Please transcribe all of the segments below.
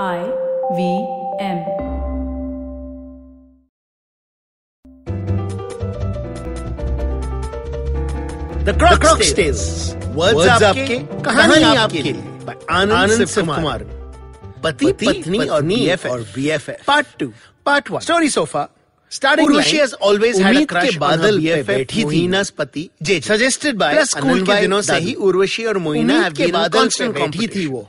आई V M और नी उर्वशी और Moina के बादल बैठी थी. वो.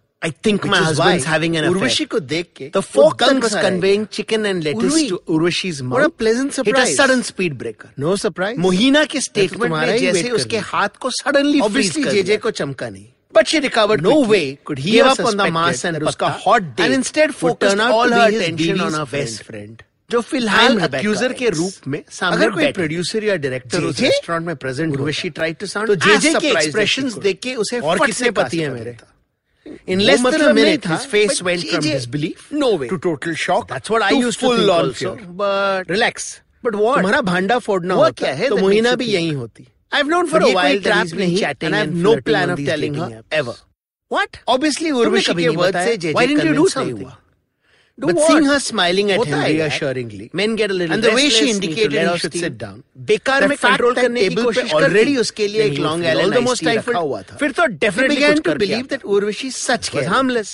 I think Which my husband's having an Urvashi affair. ko dekh ke, the fork that was conveying chicken and lettuce Urvi. to Urvashi's mouth. What a pleasant surprise! Hit a sudden speed breaker. No surprise. Mohina ke statement mein jaise uske haath ko suddenly obviously JJ ko chamka nahi. But she recovered. No quickly. way could he give up on the mass and उसका hot date and instead focused all her attention on her best friend. जो फ़िलहाल accuser के रूप में सामने अगर कोई producer या डायरेक्टर उस रेस्टोरेंट में प्रेजेंट हुए शी ट्राई टू साउंड तो जेजे के एक्सप्रेशंस देख के उसे और किसने पति है मेरे In less than a minute, his face went from disbelief no way. to total shock. That's what I used to think also. But relax. But what? तुम्हारा भांडा फोड़ना होता है तो मोहिना भी यही होती I've known for a while that he's been chatting and I have no plan of telling her ever. What? Obviously, Urvashi के word से JJ convinced नहीं हुआ. but what? seeing her smiling at him reassuringly, men get a little and the way she indicated he should sit down. बेकार में control करने की कोशिश already उसके लिए एक लॉन्ग आइलैंड मोस्ट रखा हुआ था फिर तो definitely begin to believe that Urvashi सच के harmless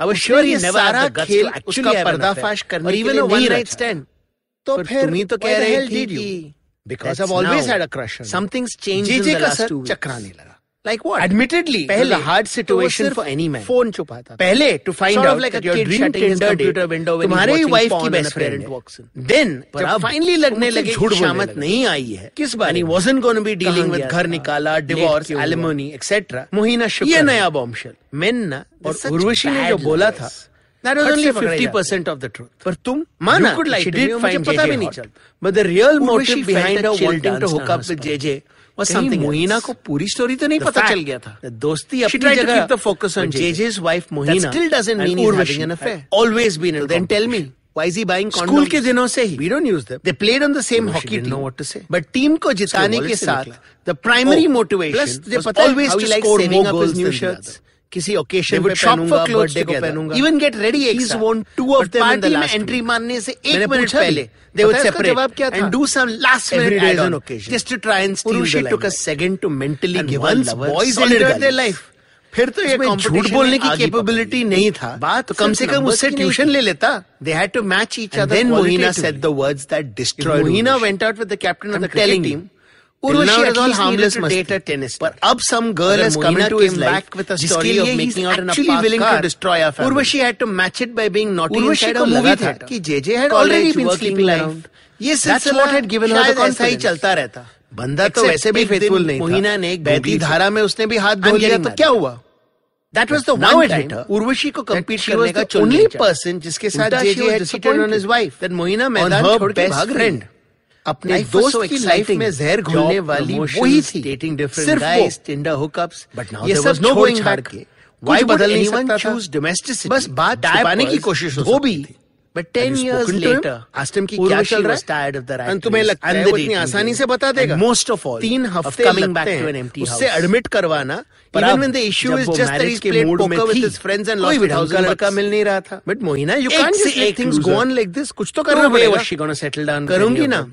I was sure he never सारा खेल उसका पर्दाफाश करने के लिए नहीं राइट स्टैंड तो फिर तुम ही तो कह रहे थे कि because I always had a crush somethings changed in the last two चक्राने लगा Like what? Admittedly, पहले, it was a hard situation for any man. Phone छुपा था. पहले to find sort out of like that your dream Tinder date window when तुम्हारे ही wife की best friend walks in. Then जब finally लगने लगे शामत नहीं आई है. किस बारे? And he wasn't going to be dealing with घर निकाला, divorce, alimony, etc. मुहीना शुक्र. ये नया bombshell. मेन्ना और उर्वशी ने जो बोला था That was only 50% of the truth. पर तुम माना she did find मुझे पता भी नहीं चलता. But the real motive behind her wanting to hook up with JJ was something Mohina को पूरी स्टोरी तो नहीं पता चल गया था दोस्ती अपनी जगह keep the focus on JJ's wife Mohina still doesn't mean he having an affair always been then tell me Why is he buying condoms? School के दिनों से ही we don't use them they played on the same hockey team no what to say but team को जिताने के साथ the primary motivation plus they पता always to score more goals new shirts किसी occasion पे पहनूँगा बर्थडे को पहनूँगा। Even get ready ex won't to off them in the last entry मानने से 1 मिनट पहले दे वुड सेपरेट जवाब क्या था? And do some last minute as an on just to try and steal she took a second to mentally give in boys entered their life फिर तो ये झूठ बोलने की कैपेबिलिटी नहीं था। बात तो कम से कम उससे ट्यूशन ले लेता। They had to match each other then Mohina said the words that destroyed Mohina went out with the captain of the telling team Urvashi is all harmless to date a tennis star. But up some कि JJ had already been sleeping around. ये सिलसिला शायद ऐसा ही चलता रहता बंदा तो वैसे भी फेथफुल नहीं मोहिना ने बैती धारा में उसने भी हाथ धो लिया तो क्या हुआ That was the now one time Urvashi ko compete karne ka only person jiske साथ JJ had cheated on his wife. That Mohina Mehta छोड़ के भाग रही अपने दोस्त की लाइफ में जहर घोलने वाली वही थी। Dating different guys Tinder hookups but now there was no going back why बदल नहीं सकता चूज़ डोमेस्टिसिटी बस बात छुपाने की कोशिश हो भी। बट टेन ईयर्स लेटर आस्टम की क्या चल रहा है ऑफ़ द and तुम्हें लगता है वो इतनी आसानी से बता देगा। मोस्ट ऑफ़ ऑल तीन हफ़्ते coming back to an empty house उससे एडमिट करवाना even when the issue is just that he played poker with his friends and lost house का लड़का मिल नहीं रहा था। But Mohina you can't just let things go on like this कुछ तो करना पड़ेगा शी गोना सेटल डाउन करूँगी ना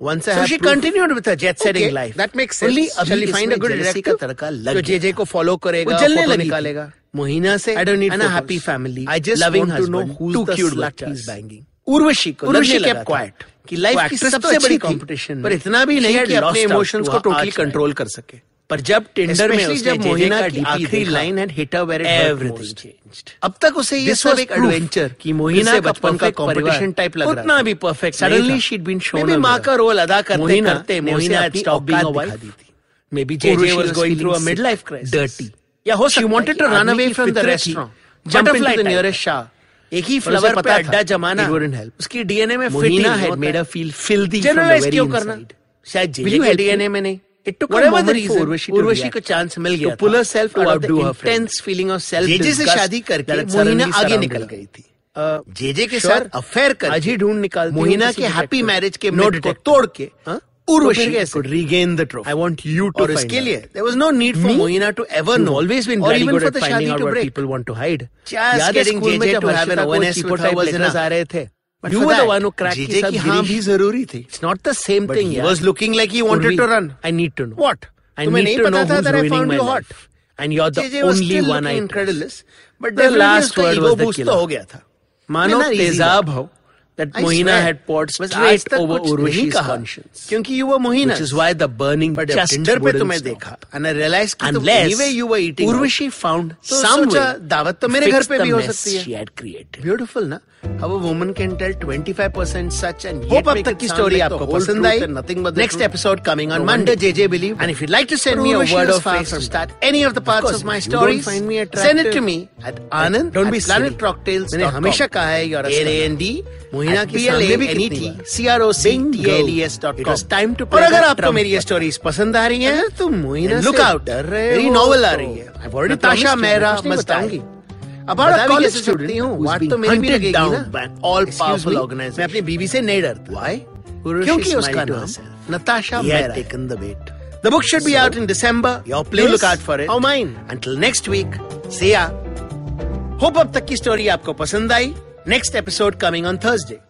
Once I so she proof, continued with her jet setting okay, life. That makes sense. Only Shall we find a good director? का तड़का लग जो JJ को follow करेगा वो जलने निकालेगा मोहिना से I don't need a happy family. I just loving to know who to cute lot he is banging Urvashi को उर्वशी kept quiet. कि life की सबसे बड़ी कंपटीशन पर इतना भी नहीं कि अपने emotions को totally control कर सके पर जब टेंडर में उसने जब मोहिना की आखिरी लाइन है hitter where it everything changed अब तक उसे ये सब एक एडवेंचर कि मोहिना का बचपन का कॉम्पिटिशन टाइप लग रहा था। उतना भी perfect suddenly she had been shown maybe माँ का रोल अदा करते करते मोहिना ने stop being a wife maybe J was going through a mid life crisis dirty या हो सकता she wanted to run away from the restaurant jump into the nearest shop एक ही फ्लावर पे अड्डा जमाना। उसकी डीएनए में फिटिंग है made a feel filthy from the very inside शायद जे डीएनए में नहीं। It took Whatever the reason, Urvashi react. को चांस मिल To pull herself to outdo her intense feeling of self JJ से शादी करके मोहिना आगे निकल गई थी जेजे के साथ अफेयर कर आज ही ढूंढ निकालती हूँ मोहिना के हैप्पी मैरिज के मिथ को तोड़ के हाँ? उर्वशी तो कैसे? could regain the trophy. I want you to और इसके लिए there was no need for Me? to ever know always been very good at finding out what people want to hide. Just getting JJ to have an ONS with her was enough. आ रहे थे But you for were the that, one who cracked JJ के साथ की हाँ गिरीश. भी जरूरी थी It's not the same but thing he यार. was looking like he wanted Urvi, to run I need to know. what I तुम्हें need नहीं to पता know था who's that I ruining found my you hot life. And you're the JJ was only still one I looking impressed. incredulous but The definitely last उसका word ego was the boost killer. तो हो गया था मानो Not easy तेजाब था. हो that I Mohina swear. had poured बस आज straight तक over कुछ नहीं Urvashi's कहा, conscience. क्योंकि you were Mohina Which is why the burning but जब just Tinder पे wouldn't तुम्हें stop. देखा and I realized कि तुम Unless anyway you were eating out. Urvashi found तो some सोचा, way दावत तो to मेरे fix घर पे the भी हो mess सकती है। she had created. ब्यूटीफुल ना how a woman can tell 25% such and Hope yet अब make तक it की sound story like the आपको whole पसंद truth I? and nothing but the Next truth. episode coming on No Monday. wonder JJ believed And if you'd like to send But me a Urvashi word was of far praise from to start start any of the parts course, of my if you don't stories find me send it to attractive, me at Anand don't be at Planet silly. Cocktails मैंने हमेशा कहा है you're a star. A N D Meena के सामने भी कितनी थी सी और अगर आपको मेरी स्टोरीज पसंद आ रही हैं तो मुइना लुक आउट डर रहे मेरी नॉवल आ रही है आई मेरा मस्तांगी अब आप कॉलेज स्टूडेंट हूँ वाट तो मेरी भी लगेगी ना ऑल पावरफुल ऑर्गेनाइजेशन मैं अपनी बीवी से नहीं डरता व्हाई क्योंकि उसका नाम नताशा मेरा है taken the bet The book should be so, out in December. Your place. You look out for it. Oh, mine. Until next week. See ya. Hope up taki story aapko pasand. Next episode coming on Thursday.